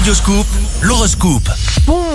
Radioscoop, l'horoscope.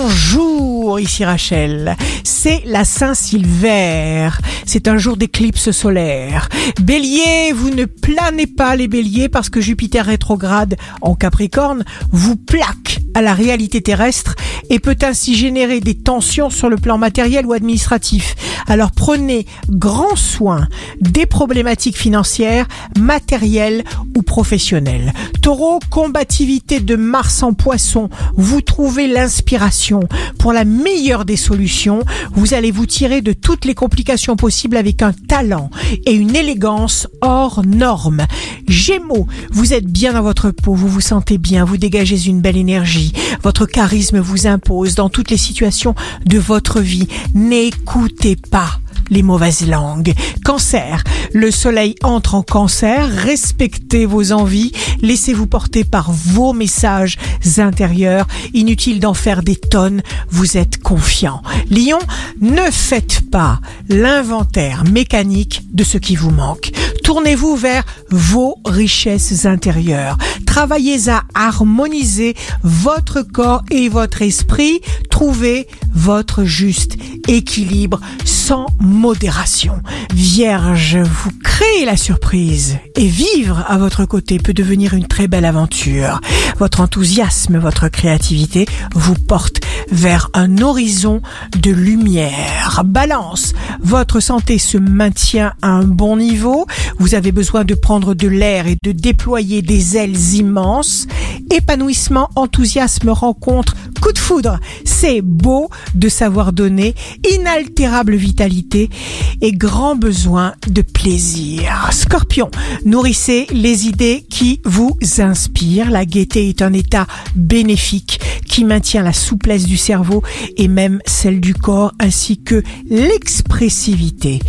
Bonjour, ici Rachel. C'est la Saint-Sylvain. C'est un jour d'éclipse solaire. Bélier, vous ne planez pas les béliers parce que Jupiter rétrograde en Capricorne vous plaque à la réalité terrestre et peut ainsi générer des tensions sur le plan matériel ou administratif. Alors prenez grand soin des problématiques financières, matérielles ou professionnelles. Taureau, combativité de Mars en poisson, vous trouvez l'inspiration pour la meilleure des solutions. Vous allez vous tirer de toutes les complications possibles avec un talent et une élégance hors norme. Gémeaux, vous êtes bien dans votre peau, vous vous sentez bien, vous dégagez une belle énergie. Votre charisme vous impose dans toutes les situations de votre vie. N'écoutez pas les mauvaises langues. Cancer, le soleil entre en cancer, respectez vos envies, laissez-vous porter par vos messages intérieurs, inutile d'en faire des tonnes, vous êtes confiant. Lion, ne faites pas l'inventaire mécanique de ce qui vous manque. Tournez-vous vers vos richesses intérieures. Travaillez à harmoniser votre corps et votre esprit. Trouvez votre juste équilibre sans modération. Vierge, vous créez la surprise et vivre à votre côté peut devenir une très belle aventure. Votre enthousiasme, votre créativité vous portent vers un horizon de lumière. Balance, votre santé se maintient à un bon niveau. Vous avez besoin de prendre de l'air et de déployer des ailes Épanouissement, enthousiasme, rencontre, coup de foudre. C'est beau de savoir donner, inaltérable vitalité et grand besoin de plaisir. Scorpion, nourrissez les idées qui vous inspirent. La gaieté est un état bénéfique qui maintient la souplesse du cerveau et même celle du corps ainsi que l'expressivité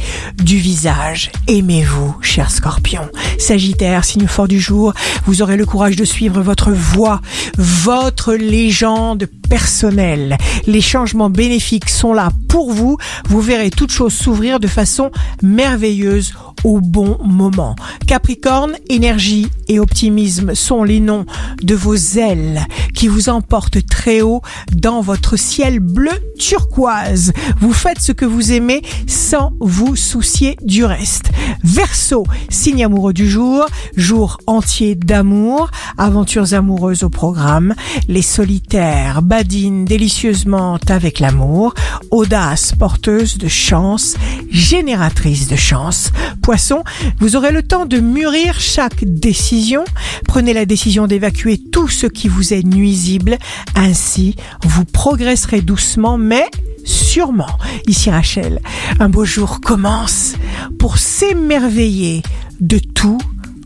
du visage. Aimez-vous, cher scorpion. Sagittaire, signe fort du jour, vous aurez le courage de suivre votre voix, votre légende personnelle. Les changements bénéfiques sont là pour vous. Vous verrez toute chose s'ouvrir de façon merveilleuse au bon moment. Capricorne, énergie et optimisme sont les noms de vos ailes qui vous emportent très haut dans votre ciel bleu turquoise. Vous faites ce que vous aimez sans vous soucier du reste. Verseau, signe amoureux du jour, jour entier d'amour, aventures amoureuses au programme, les solitaires badinent délicieusement avec l'amour, audace porteuse de chance, génératrice de chance. Poisson, vous aurez le temps de mûrir chaque décision. Prenez la décision d'évacuer tout ce qui vous est nuisible. Ainsi, vous progresserez doucement, mais sûrement. Ici Rachel, un beau jour commence pour s'émerveiller de tout,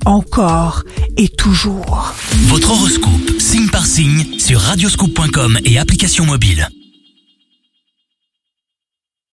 encore et toujours. Votre horoscope, signe par signe, sur radioscoop.com et application mobile.